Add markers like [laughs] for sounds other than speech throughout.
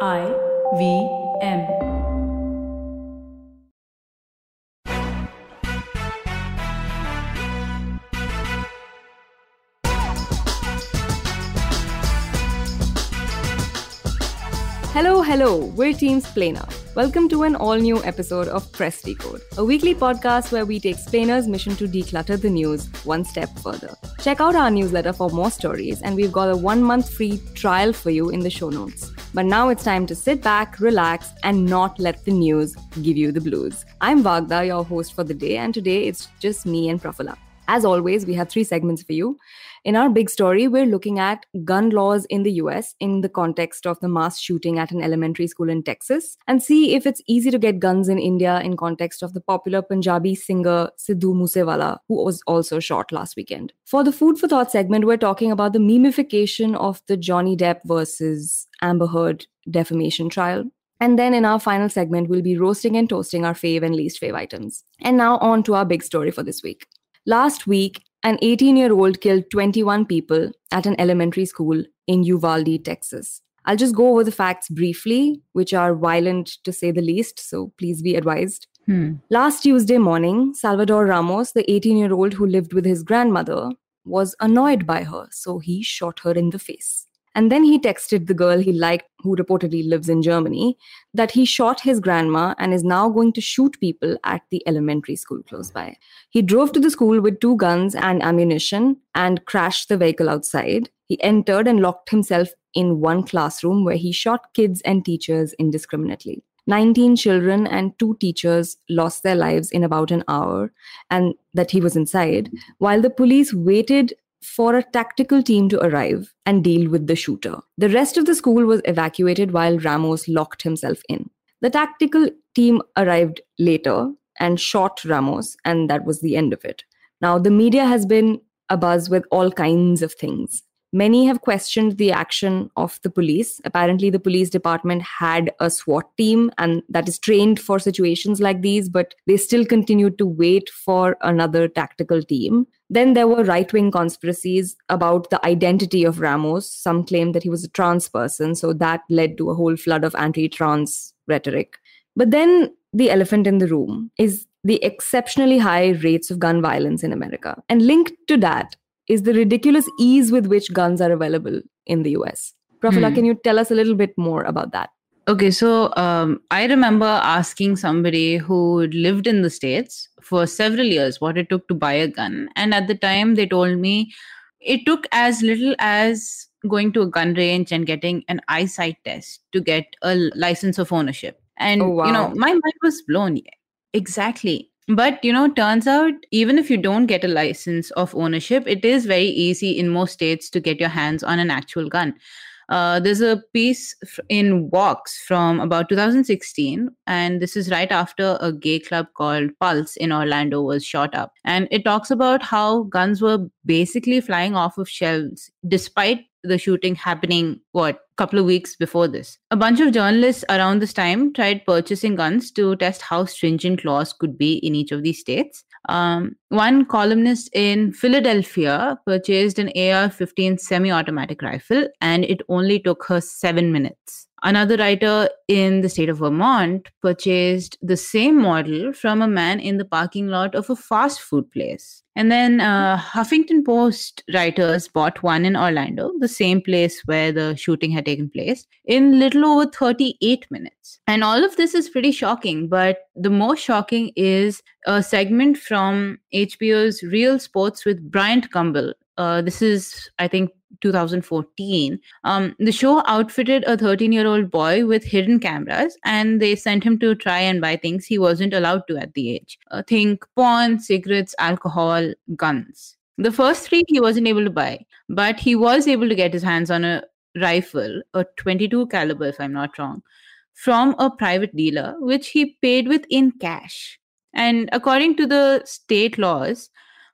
I V M. Hello, hello, we're Team Splainer. Welcome to an all new episode of Press Decode, a weekly podcast where we take Splainer's mission to declutter the news one step further. Check out our newsletter for more stories, and we've got a one month free trial for you in the show notes. But now it's time to sit back, relax, and not let the news give you the blues. I'm Vagda, your host for the day, and today it's just me and Prafula. As always, we have three segments for you. In our big story, we're looking at gun laws in the US in the context of the mass shooting at an elementary school in Texas and see if it's easy to get guns in India in context of the popular Punjabi singer Sidhu Moosewala who was also shot last weekend. For the food for thought segment, we're talking about the memification of the Johnny Depp versus Amber Heard defamation trial. And then in our final segment, we'll be roasting and toasting our fave and least fave items. And now on to our big story for this week. Last week, an 18 year old killed 21 people at an elementary school in Uvalde, Texas. I'll just go over the facts briefly, which are violent to say the least, so please be advised. Hmm. Last Tuesday morning, Salvador Ramos, the 18 year old who lived with his grandmother, was annoyed by her, so he shot her in the face. And then he texted the girl he liked, who reportedly lives in Germany, that he shot his grandma and is now going to shoot people at the elementary school close by. He drove to the school with two guns and ammunition and crashed the vehicle outside. He entered and locked himself in one classroom where he shot kids and teachers indiscriminately. 19 children and two teachers lost their lives in about an hour and that he was inside while the police waited for a tactical team to arrive and deal with the shooter. The rest of the school was evacuated while Ramos locked himself in. The tactical team arrived later and shot Ramos, and that was the end of it. Now, the media has been abuzz with all kinds of things. Many have questioned the action of the police. Apparently, the police department had a SWAT team and that is trained for situations like these, but they still continued to wait for another tactical team. Then there were right wing conspiracies about the identity of Ramos. Some claimed that he was a trans person, so that led to a whole flood of anti trans rhetoric. But then the elephant in the room is the exceptionally high rates of gun violence in America. And linked to that is the ridiculous ease with which guns are available in the US. Prafula, Hmm. can you tell us a little bit more about that? Okay, so um, I remember asking somebody who lived in the States for several years what it took to buy a gun. And at the time, they told me it took as little as going to a gun range and getting an eyesight test to get a license of ownership. And, Oh, you know, my mind was blown. Exactly. But, you know, turns out even if you don't get a license of ownership, it is very easy in most states to get your hands on an actual gun. Uh, there's a piece in Vox from about 2016, and this is right after a gay club called Pulse in Orlando was shot up. And it talks about how guns were basically flying off of shelves despite the shooting happening, what, couple of weeks before this. A bunch of journalists around this time tried purchasing guns to test how stringent laws could be in each of these states. Um, one columnist in Philadelphia purchased an AR 15 semi automatic rifle, and it only took her seven minutes. Another writer in the state of Vermont purchased the same model from a man in the parking lot of a fast food place. And then uh, Huffington Post writers bought one in Orlando, the same place where the shooting had taken place, in little over 38 minutes. And all of this is pretty shocking, but the most shocking is a segment from HBO's Real Sports with Bryant Gumbel. Uh, this is, I think, 2014. Um, the show outfitted a 13 year old boy with hidden cameras and they sent him to try and buy things he wasn't allowed to at the age. Uh, think porn, cigarettes, alcohol, guns. The first three he wasn't able to buy, but he was able to get his hands on a rifle, a 22 caliber, if I'm not wrong, from a private dealer, which he paid with in cash. And according to the state laws,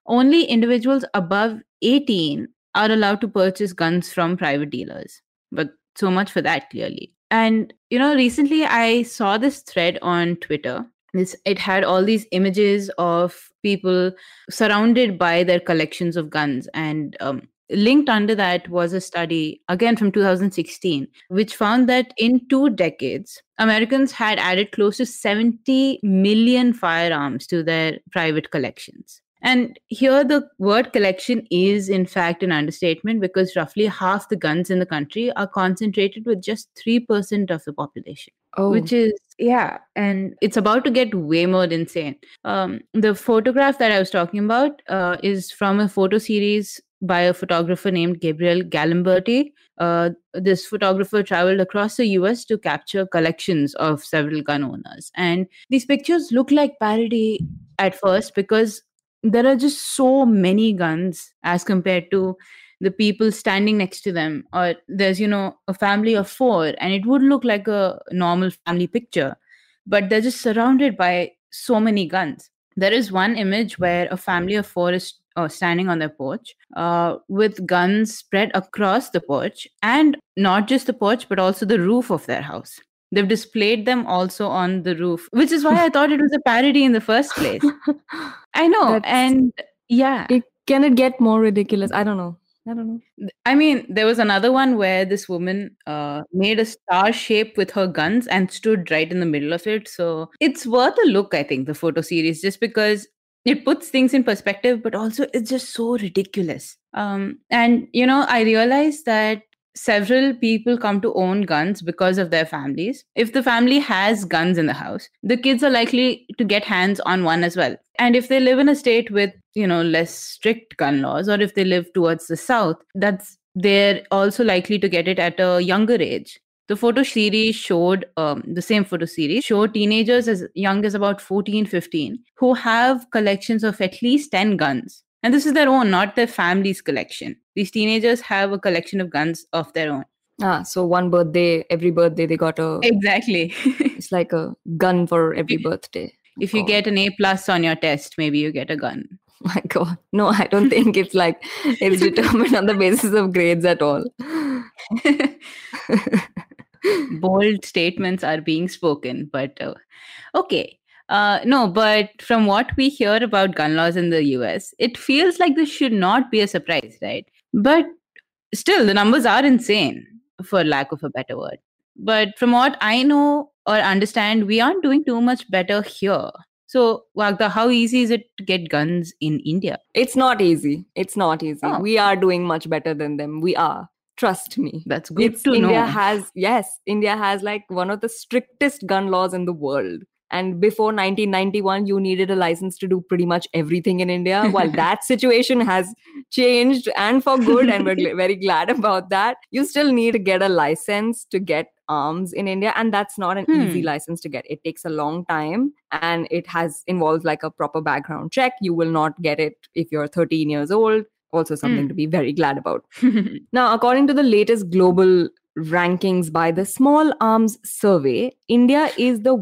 only individuals above 18 are allowed to purchase guns from private dealers. But so much for that, clearly. And, you know, recently I saw this thread on Twitter. This, it had all these images of people surrounded by their collections of guns. And um, linked under that was a study, again from 2016, which found that in two decades, Americans had added close to 70 million firearms to their private collections. And here, the word collection is, in fact, an understatement because roughly half the guns in the country are concentrated with just 3% of the population. Oh, Which is, yeah, and it's about to get way more insane. Um, the photograph that I was talking about uh, is from a photo series by a photographer named Gabriel Galimberti. Uh, this photographer traveled across the US to capture collections of several gun owners. And these pictures look like parody at first because there are just so many guns as compared to the people standing next to them. Or there's you know a family of four and it would look like a normal family picture but they're just surrounded by so many guns. There is one image where a family of four is uh, standing on their porch uh, with guns spread across the porch and not just the porch but also the roof of their house they've displayed them also on the roof which is why i thought it was a parody in the first place I know. [laughs] That's- and yeah. it, can it get more ridiculous? I don't know. I don't know. I mean, there was another one where this woman uh, made a star shape with her guns and stood right in the middle of it. So it's worth a look, I think, the photo series, just because it puts things in perspective, but also it's just so ridiculous. Um, and, you know, I realized that several people come to own guns because of their families. If the family has guns in the house, the kids are likely to get hands on one as well. And if they live in a state with, you know, less strict gun laws, or if they live towards the south, that's they're also likely to get it at a younger age. The photo series showed, um, the same photo series showed teenagers as young as about 14, 15 who have collections of at least 10 guns. And this is their own, not their family's collection. These teenagers have a collection of guns of their own. Ah, so one birthday, every birthday they got a. Exactly. [laughs] It's like a gun for every birthday. if you God. get an A plus on your test, maybe you get a gun. [laughs] My God, no, I don't [laughs] think it's like it's determined on the basis of grades at all. Bold statements are being spoken, but uh, okay. Uh, no, but from what we hear about gun laws in the US, it feels like this should not be a surprise, right? But still, the numbers are insane, for lack of a better word. But from what I know or understand, we aren't doing too much better here. So, Wagda, how easy is it to get guns in India? It's not easy. It's not easy. Oh. We are doing much better than them. We are. Trust me. That's good It's to India know. has yes, India has like one of the strictest gun laws in the world. And before 1991, you needed a license to do pretty much everything in India. While [laughs] that situation has changed and for good, and we're gl- very glad about that, you still need to get a license to get arms in India. And that's not an easy Hmm. license to get. It takes a long time and it has involves like a proper background check. You will not get it if you're 13 years old. Also, something Hmm. to be very glad about. [laughs] Now, according to the latest global rankings by the Small Arms Survey, India is the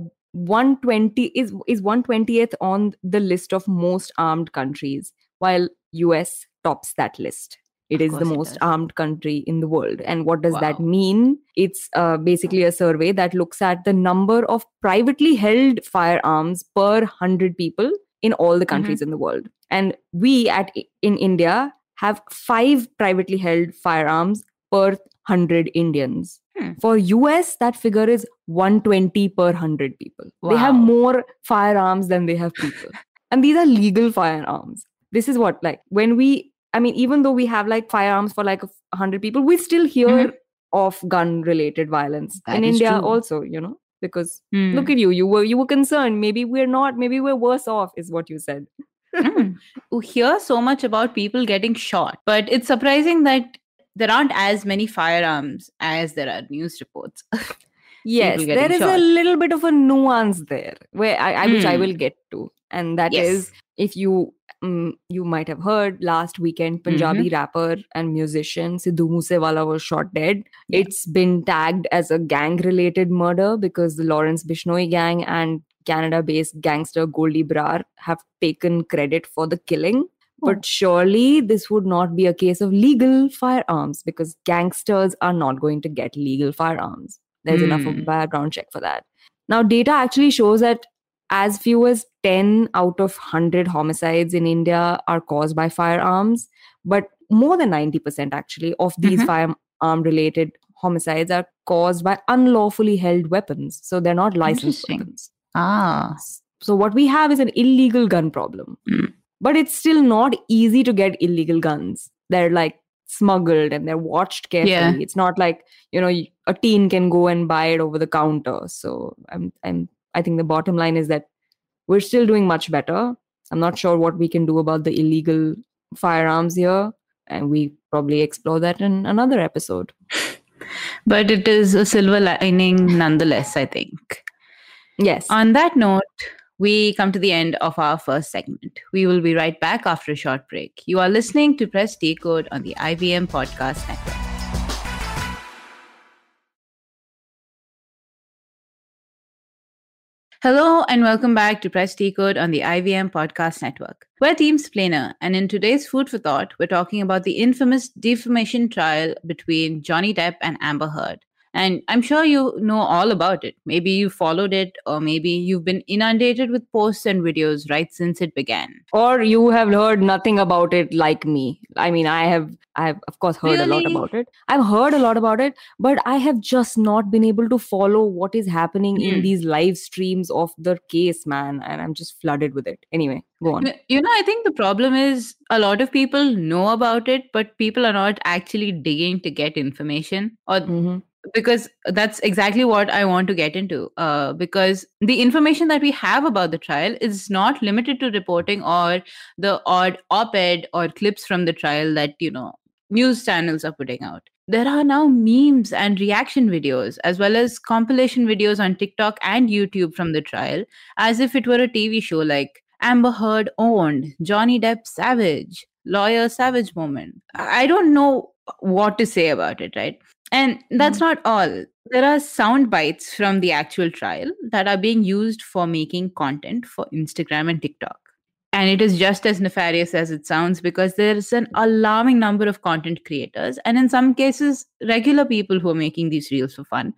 120 is is 120th on the list of most armed countries, while US tops that list. It is the most armed country in the world. And what does that mean? It's uh, basically a survey that looks at the number of privately held firearms per 100 people in all the Mm-hmm. countries in the world. And we at in India have five privately held firearms per 100 Indians. Hmm. For US, that figure is 120 per 100 people. They have more firearms than they have people. [laughs] and these are legal firearms. This is what, like, when we, I mean, even though we have like firearms for like a 100 people, we still hear Mhm. of gun related violence That in India true. also, you know, because Hmm. look at you, you were, you were concerned. Maybe we're not, maybe we're worse off, is what you said. Mm. [laughs] We hear so much about people getting shot, but it's surprising that there aren't as many firearms as there are news reports. [laughs] Yes, there is a little bit of a nuance there, where I, I which I Hmm. will get to, and that is Yes. if you um, you might have heard last weekend Punjabi Mm-hmm. rapper and musician Sidhu Moosewala was shot dead. Yeah. It's been tagged as a gang related murder because the Lawrence Bishnoi gang and Canada based gangster Goldie Brar have taken credit for the killing. Oh. But surely this would not be a case of legal firearms because gangsters are not going to get legal firearms. There's enough of a Hmm. background check for that. Now, data actually shows that as few as 10 out of 100 homicides in India are caused by firearms. But more than 90% actually of these Mhm. firearm related homicides are caused by unlawfully held weapons. So they're not licensed weapons. Ah. So what we have is an illegal gun problem. Mm. But it's still not easy to get illegal guns. They're like smuggled and they're watched carefully. Yeah. It's not like, you know, a teen can go and buy it over the counter. So I'm I'm I think the bottom line is that we're still doing much better. I'm not sure what we can do about the illegal firearms here. And we probably explore that in another episode. [laughs] But it is a silver lining nonetheless, I think. Yes. On that note, we come to the end of our first segment. We will be right back after a short break. You are listening to Press Decode on the IVM Podcast Network. Hello and welcome back to Press Decode on the IVM Podcast Network. We're Team Splainer, and in today's Food for Thought, we're talking about the infamous defamation trial between Johnny Depp and Amber Heard. And I'm sure you know all about it. Maybe you followed it, or maybe you've been inundated with posts and videos right since it began. or you have heard nothing about it like me i mean i have i have of course heard a lot about it i've heard a lot about it but i have just not been able to follow what is happening in Hmm. these live streams of the case man and i'm just flooded with it anyway go on You know, I think the problem is a lot of people know about it, but people are not actually digging to get information or Mhm. Because that's exactly what I want to get into. Uh, because the information that we have about the trial is not limited to reporting or the odd op-ed or clips from the trial that you know news channels are putting out. There are now memes and reaction videos, as well as compilation videos on TikTok and YouTube from the trial, as if it were a TV show like Amber Heard owned, Johnny Depp savage, lawyer savage moment. I don't know what to say about it, right? And that's not all. There are sound bites from the actual trial that are being used for making content for Instagram and TikTok. And it is just as nefarious as it sounds because there's an alarming number of content creators, and in some cases, regular people who are making these reels for fun,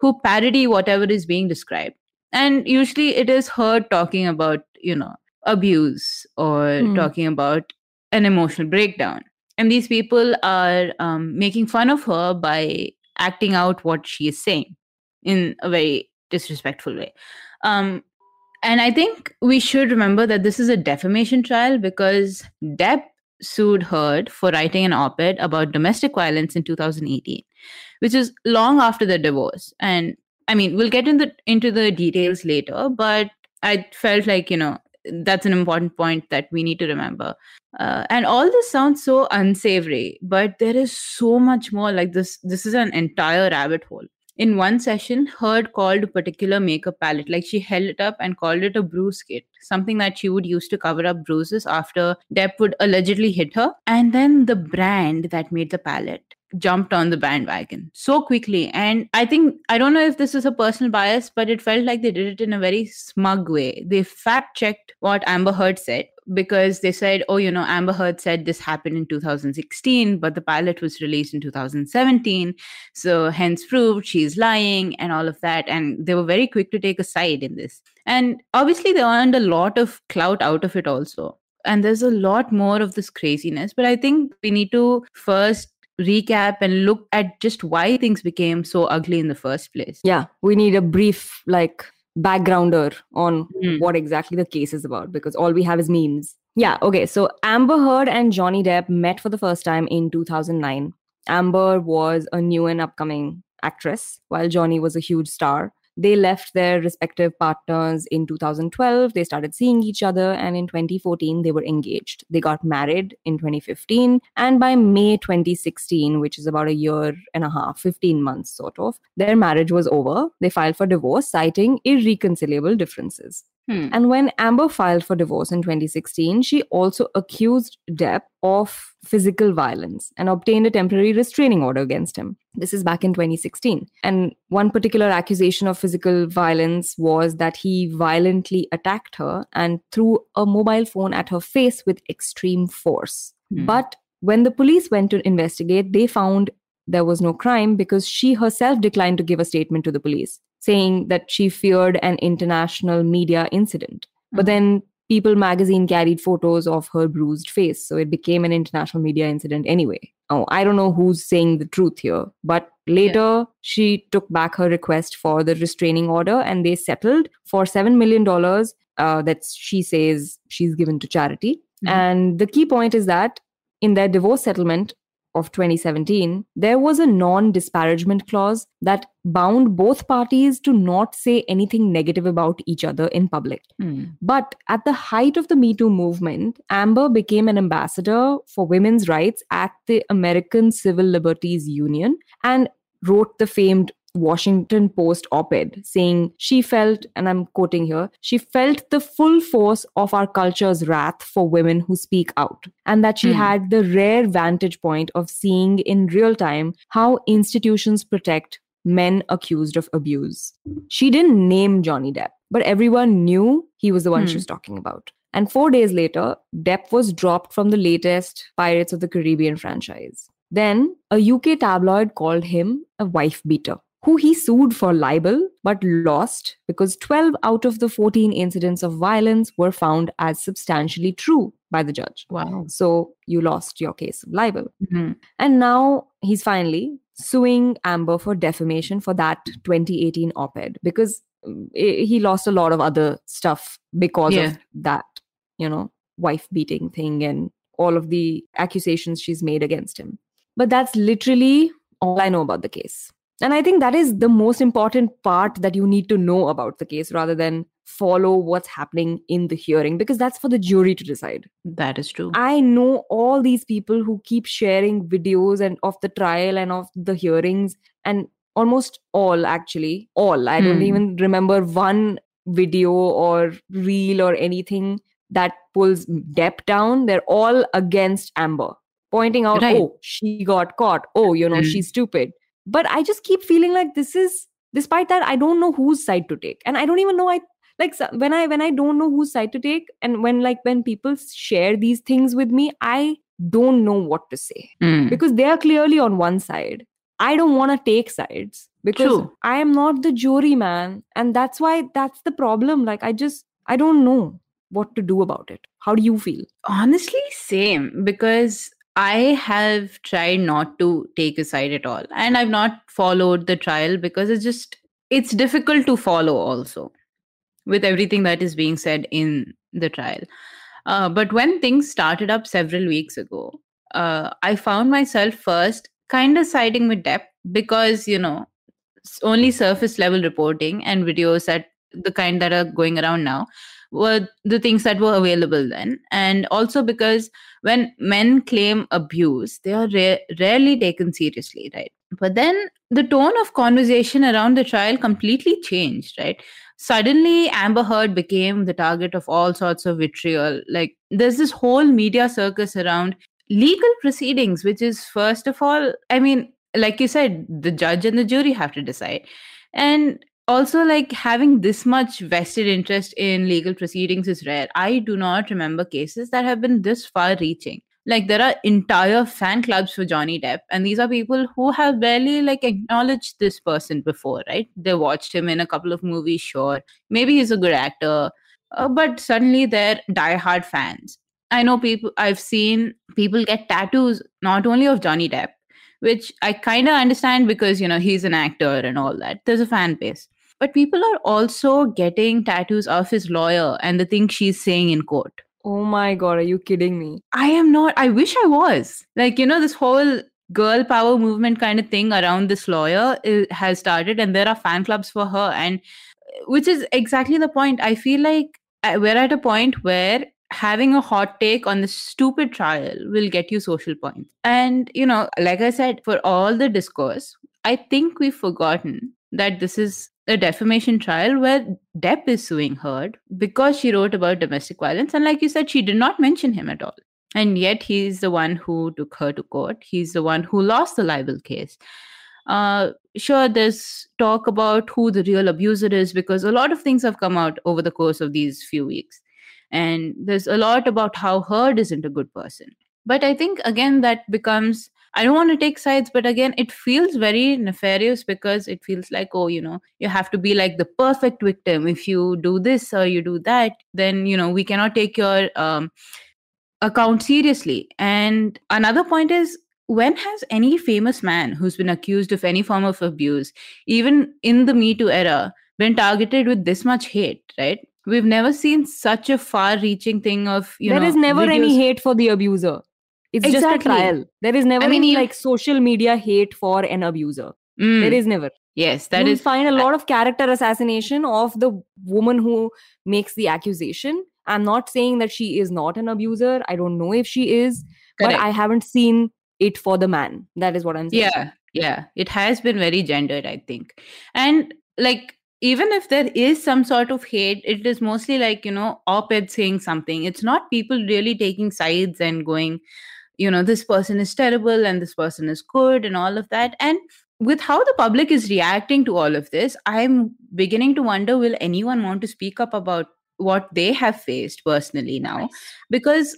who parody whatever is being described. And usually it is her talking about, you know, abuse or Hmm. talking about an emotional breakdown. And these people are um, making fun of her by acting out what she is saying in a very disrespectful way. Um, and I think we should remember that this is a defamation trial because Depp sued Heard for writing an op ed about domestic violence in 2018, which is long after the divorce. And I mean, we'll get into, into the details later, but I felt like, you know, that's an important point that we need to remember. Uh, and all this sounds so unsavory, but there is so much more. Like this, this is an entire rabbit hole. In one session, Heard called a particular makeup palette, like she held it up and called it a bruise kit, something that she would use to cover up bruises after Depp would allegedly hit her. And then the brand that made the palette jumped on the bandwagon so quickly. And I think, I don't know if this is a personal bias, but it felt like they did it in a very smug way. They fact checked what Amber Heard said because they said, oh, you know, Amber Heard said this happened in 2016, but the pilot was released in 2017. So, hence proved she's lying and all of that. And they were very quick to take a side in this. And obviously, they earned a lot of clout out of it also. And there's a lot more of this craziness. But I think we need to first recap and look at just why things became so ugly in the first place. yeah we need a brief like backgrounder on Mm. what exactly the case is about because all we have is memes yeah okay so amber heard and johnny depp met for the first time in 2009 amber was a new and upcoming actress while johnny was a huge star they left their respective partners in 2012 they started seeing each other and in 2014 they were engaged. They got married in 2015 and by may 2016 which is about a year and a half 15 months sort of their marriage was over. They filed for divorce citing irreconcilable differences Hmm. and when Amber filed for divorce in 2016, she also accused Depp of physical violence and obtained a temporary restraining order against him. This is back in 2016. And one particular accusation of physical violence was that he violently attacked her and threw a mobile phone at her face with extreme force. Hmm. But when the police went to investigate, they found there was no crime because she herself declined to give a statement to the police, saying that she feared an international media incident. But Mhm. then People magazine carried photos of her bruised face, so it became an international media incident anyway. Oh, I don't know who's saying the truth here, but later yeah. she took back her request for the restraining order and they settled for $7 million uh, that she says she's given to charity. Mm-hmm. And the key point is that in their divorce settlement, of 2017, there was a non disparagement clause that bound both parties to not say anything negative about each other in public. Mm. But at the height of the Me Too movement, Amber became an ambassador for women's rights at the American Civil Liberties Union and wrote the famed Washington Post op ed saying she felt, and I'm quoting here, she felt the full force of our culture's wrath for women who speak out, and that she mm. had the rare vantage point of seeing in real time how institutions protect men accused of abuse. She didn't name Johnny Depp, but everyone knew he was the one mm. she was talking about. And four days later, Depp was dropped from the latest Pirates of the Caribbean franchise. Then, a UK tabloid called him a wife beater who he sued for libel but lost because 12 out of the 14 incidents of violence were found as substantially true by the judge. Wow. So you lost your case of libel. Mm-hmm. And now he's finally suing Amber for defamation for that 2018 op ed because mm, he lost a lot of other stuff because yeah. of that, you know, wife beating thing and all of the accusations she's made against him. But that's literally all I know about the case. And I think that is the most important part that you need to know about the case rather than follow what's happening in the hearing because that's for the jury to decide. That is true. I know all these people who keep sharing videos and of the trial and of the hearings and almost all actually all I don't hmm. even remember one video or reel or anything that pulls Depp down. They're all against Amber, pointing out, right. oh, she got caught. Oh, you know, mm. she's stupid but i just keep feeling like this is despite that i don't know whose side to take. And i don't even know i like when i when i don't know whose side to take and when like when people share these things with me i don't know what to say. Mm. because they are clearly on one side. I don't want to take sides because True. i am not the jury man. And that's why that's the problem. Like i just i don't know what to do about it. How do you feel? Honestly same. Because I have tried not to take a side at all. And I've not followed the trial because it's just, it's difficult to follow also with everything that is being said in the trial. Uh, but when things started up several weeks ago, uh, I found myself first kind of siding with Depp because, you know, only surface level reporting and videos that the kind that are going around now were the things that were available then. And also because when men claim abuse, they are ra- rarely taken seriously, right? But then the tone of conversation around the trial completely changed, right? Suddenly, Amber Heard became the target of all sorts of vitriol. Like, there's this whole media circus around legal proceedings, which is, first of all, I mean, like you said, the judge and the jury have to decide. And also like having this much vested interest in legal proceedings is rare. I do not remember cases that have been this far reaching. Like there are entire fan clubs for johnny depp and these are people who have barely like acknowledged this person before right? They watched him in a couple of movies sure. Maybe he's a good actor uh, but suddenly they're diehard fans. I know people i've seen people get tattoos not only of johnny depp which i kind of understand because you know he's an actor and all that. There's a fan base but people are also getting tattoos of his lawyer and the things she's saying in court. Oh my god, are you kidding me? I am not. I wish I was. Like, you know, this whole girl power movement kind of thing around this lawyer is, has started, and there are fan clubs for her. And which is exactly the point. I feel like uh, we're at a point where having a hot take on this stupid trial will get you social points. And, you know, like I said, for all the discourse, I think we've forgotten that this is a defamation trial where Depp is suing Heard because she wrote about domestic violence. And like you said, she did not mention him at all. And yet he's the one who took her to court. He's the one who lost the libel case. Uh, sure, there's talk about who the real abuser is because a lot of things have come out over the course of these few weeks. And there's a lot about how Heard isn't a good person. But I think, again, that becomes I don't want to take sides, but again, it feels very nefarious because it feels like, oh, you know, you have to be like the perfect victim. If you do this or you do that, then, you know, we cannot take your um, account seriously. And another point is, when has any famous man who's been accused of any form of abuse, even in the Me Too era, been targeted with this much hate, right? We've never seen such a far reaching thing of, you there know. There is never videos- any hate for the abuser. It's just a trial. There is never I mean, any you- like social media hate for an abuser. Mm, There is never. yes, that You'll is find a lot of character assassination of the woman who makes the accusation. I'm not saying that she is not an abuser. I don't know if she is, but. I haven't seen it for the man. That is what I'm saying. yeah yeah it has been very gendered i think and like even if there is some sort of hate it is mostly like you know op-ed saying something it's not people really taking sides and going you know this person is terrible and this person is good and all of that. And with how the public is reacting to all of this i'm beginning to wonder will anyone want to speak up about what they have faced personally now? Because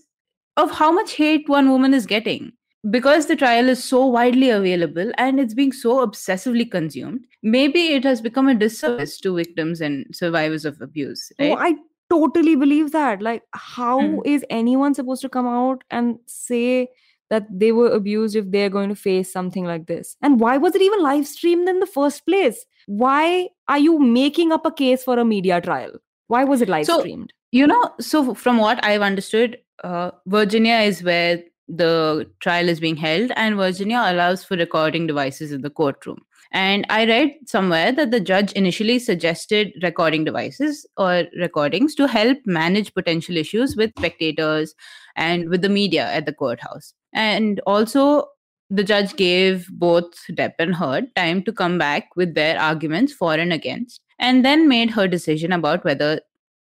of how much hate one woman is getting. Because the trial is so widely available and it's being so obsessively consumed maybe it has become a disservice to victims and survivors of abuse Oh, right? I totally believe that. Like, how is Mm. anyone supposed to come out and say that they were abused if they're going to face something like this? And why was it even live streamed in the first place? Why are you making up a case for a media trial? Why was it live So- streamed? you know so from what i've understood uh, virginia is where the trial is being held and virginia allows for recording devices in the courtroom and i read somewhere that the judge initially suggested recording devices or recordings to help manage potential issues with spectators and with the media at the courthouse and also the judge gave both Depp and Heard time to come back with their arguments for and against, and then made her decision about whether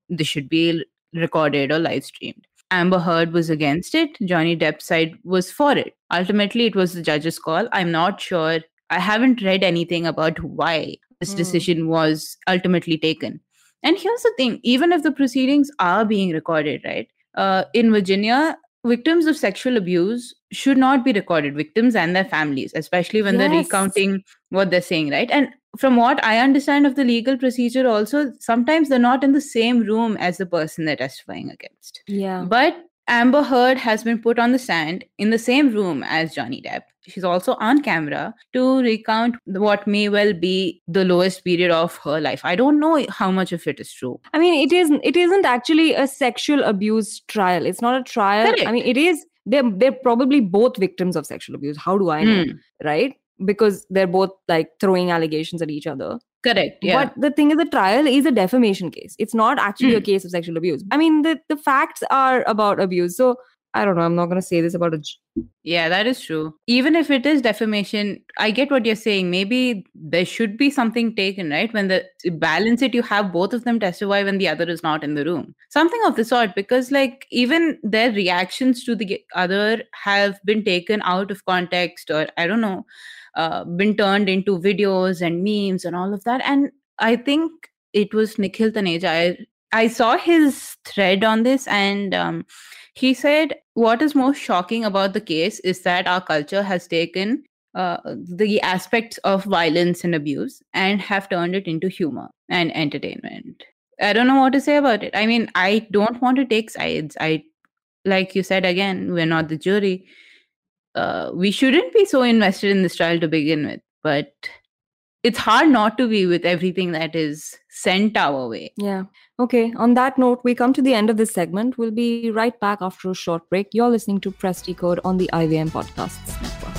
this should be recorded or live streamed. Amber Heard was against it. Johnny Depp's side was for it. Ultimately, it was the judge's call. I'm not sure. I haven't read anything about why this Hmm. decision was ultimately taken. And here's the thing even if the proceedings are being recorded, right? Uh, in Virginia, victims of sexual abuse should not be recorded, victims and their families, especially when they're recounting what they're saying, right? And from what I understand of the legal procedure, also, sometimes they're not in the same room as the person they're testifying against. Yeah. But Amber Heard has been put on the stand in the same room as Johnny Depp. She's also on camera to recount what may well be the lowest period of her life. I don't know how much of it is true. I mean, it isn't. It isn't actually a sexual abuse trial. It's not a trial. I mean, it is. They're they're probably both victims of sexual abuse. How do I know? Hmm, Right? Because they're both like throwing allegations at each other. correct. Yeah. But the thing is, the trial is a defamation case. It's not actually a Mm. case of sexual abuse. I mean, the the facts are about abuse. So I don't know. I'm not going to say this about a. Yeah, that is true. Even if it is defamation, I get what you're saying. Maybe there should be something taken, right? When the balance it, you have both of them testify when the other is not in the room. Something of the sort, because like even their reactions to the other have been taken out of context, or I don't know, uh, been turned into videos and memes and all of that. And I think it was Nikhil Taneja. I, I saw his thread on this and um, he said, What is most shocking about the case is that our culture has taken uh, the aspects of violence and abuse and have turned it into humor and entertainment. I don't know what to say about it. I mean, I don't want to take sides. I, like you said again, we're not the jury. Uh, we shouldn't be so invested in this trial to begin with, but it's hard not to be with everything that is sent our way. Yeah. Okay. On that note, we come to the end of this segment. We'll be right back after a short break. You're listening to Press Decode on the IVM Podcasts Network.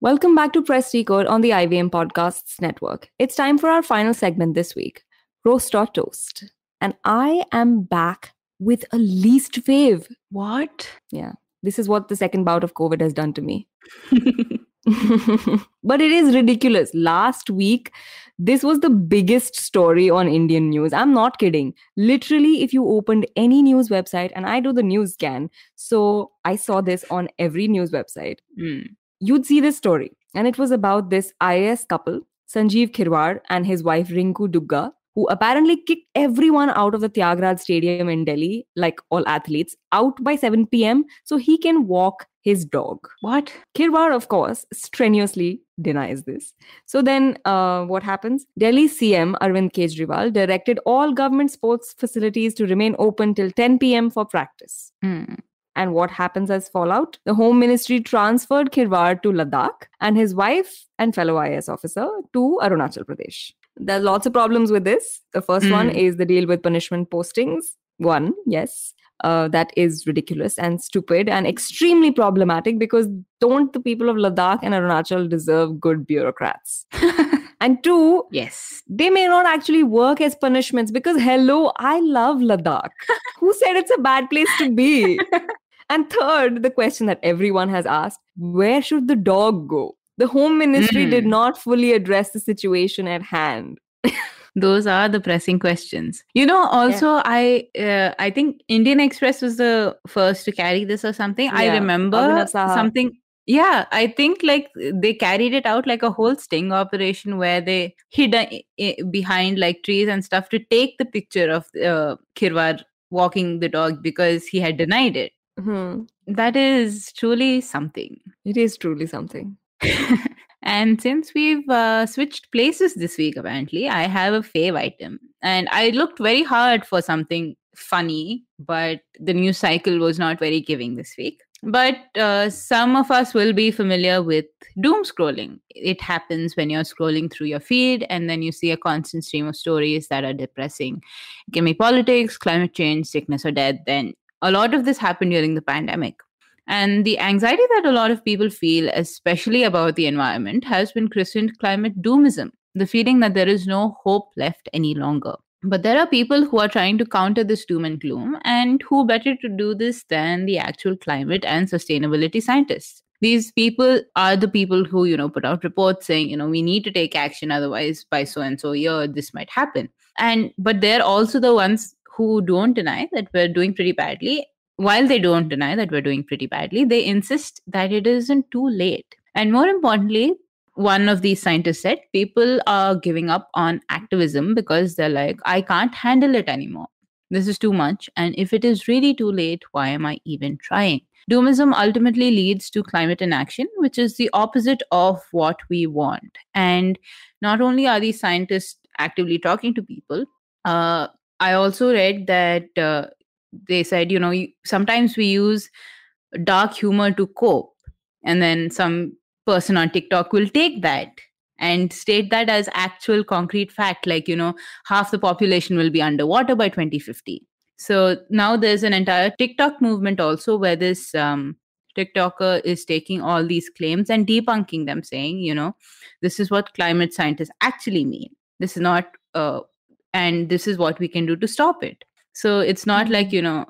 Welcome back to Press Decode on the IVM Podcasts Network. It's time for our final segment this week Roast or Toast. And I am back with a least fave. What? Yeah. This is what the second bout of COVID has done to me. [laughs] [laughs] but it is ridiculous. Last week, this was the biggest story on Indian news. I'm not kidding. Literally, if you opened any news website, and I do the news scan, so I saw this on every news website, Mm. you'd see this story. And it was about this IAS couple, Sanjeev Khirwar and his wife Rinku Dugga, who apparently kicked everyone out of the Tyagaraja Stadium in Delhi, like all athletes, out by 7 p.m. so he can walk his dog. What? Khirwar, of course, strenuously denies this. So then, uh, what happens? Delhi CM Arvind Kejriwal directed all government sports facilities to remain open till 10 p.m. for practice. Hmm. And what happens as fallout? The Home Ministry transferred Khirwar to Ladakh and his wife and fellow IAS officer to Arunachal Pradesh. There are lots of problems with this. The first one Mm. is the deal with punishment postings. One, yes, uh, that is ridiculous and stupid and extremely problematic because don't the people of Ladakh and Arunachal deserve good bureaucrats? [laughs] And two, Yes. they may not actually work as punishments because hello i love ladakh [laughs] who said it's a bad place to be [laughs] and third the question that everyone has asked where should the dog go the home ministry did Hmm. not fully address the situation at hand [laughs] Those are the pressing questions. You know, also I uh, I think Indian Express was the first to carry this or something. I remember something. Yeah, I think like they carried it out like a whole sting operation where they hid uh, behind like trees and stuff to take the picture of uh, Khirwar walking the dog because he had denied it. Hmm. That is truly something. it is truly something [laughs] and since we've uh, switched places this week, apparently, I have a fave item. And I looked very hard for something funny, but the news cycle was not very giving this week. But uh, some of us will be familiar with doom scrolling. It happens when you're scrolling through your feed and then you see a constant stream of stories that are depressing. It can be politics, climate change, sickness, or death. Then a lot of this happened during the pandemic. And the anxiety that a lot of people feel, especially about the environment, has been christened climate doomism the feeling that there is no hope left any longer. But there are people who are trying to counter this doom and gloom, and who better to do this than the actual climate and sustainability scientists? These people are the people who, you know, put out reports saying, you know, we need to take action, otherwise, by so and so year, this might happen. And but they're also the ones who don't deny that we're doing pretty badly while they don't deny that we're doing pretty badly, they insist that it isn't too late. And more importantly, one of these scientists said people are giving up on activism because they're like, I can't handle it anymore. This is too much. And if it is really too late, why am I even trying? Doomism ultimately leads to climate inaction, which is the opposite of what we want. And not only are these scientists actively talking to people, uh, I also read that uh, they said, you know, sometimes we use dark humor to cope. And then some person on TikTok will take that and state that as actual concrete fact, like, you know, half the population will be underwater by 2050. So now there's an entire TikTok movement also where this um, TikToker is taking all these claims and debunking them, saying, you know, this is what climate scientists actually mean. This is not, uh, and this is what we can do to stop it. So it's not like, you know,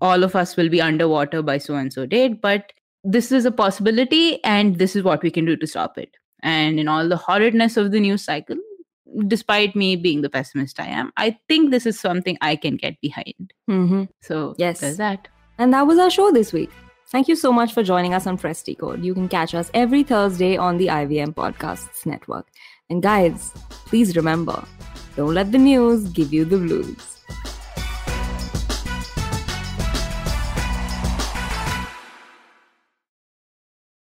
all of us will be underwater by so and so date, but this is a possibility and this is what we can do to stop it. And in all the horridness of the news cycle, despite me being the pessimist I am, I think this is something I can get behind. hmm So Yes. there's that. And that was our show this week. Thank you so much for joining us on Press Decode. You can catch us every Thursday on the IVM Podcasts Network. And guys, please remember don't let the news give you the blues.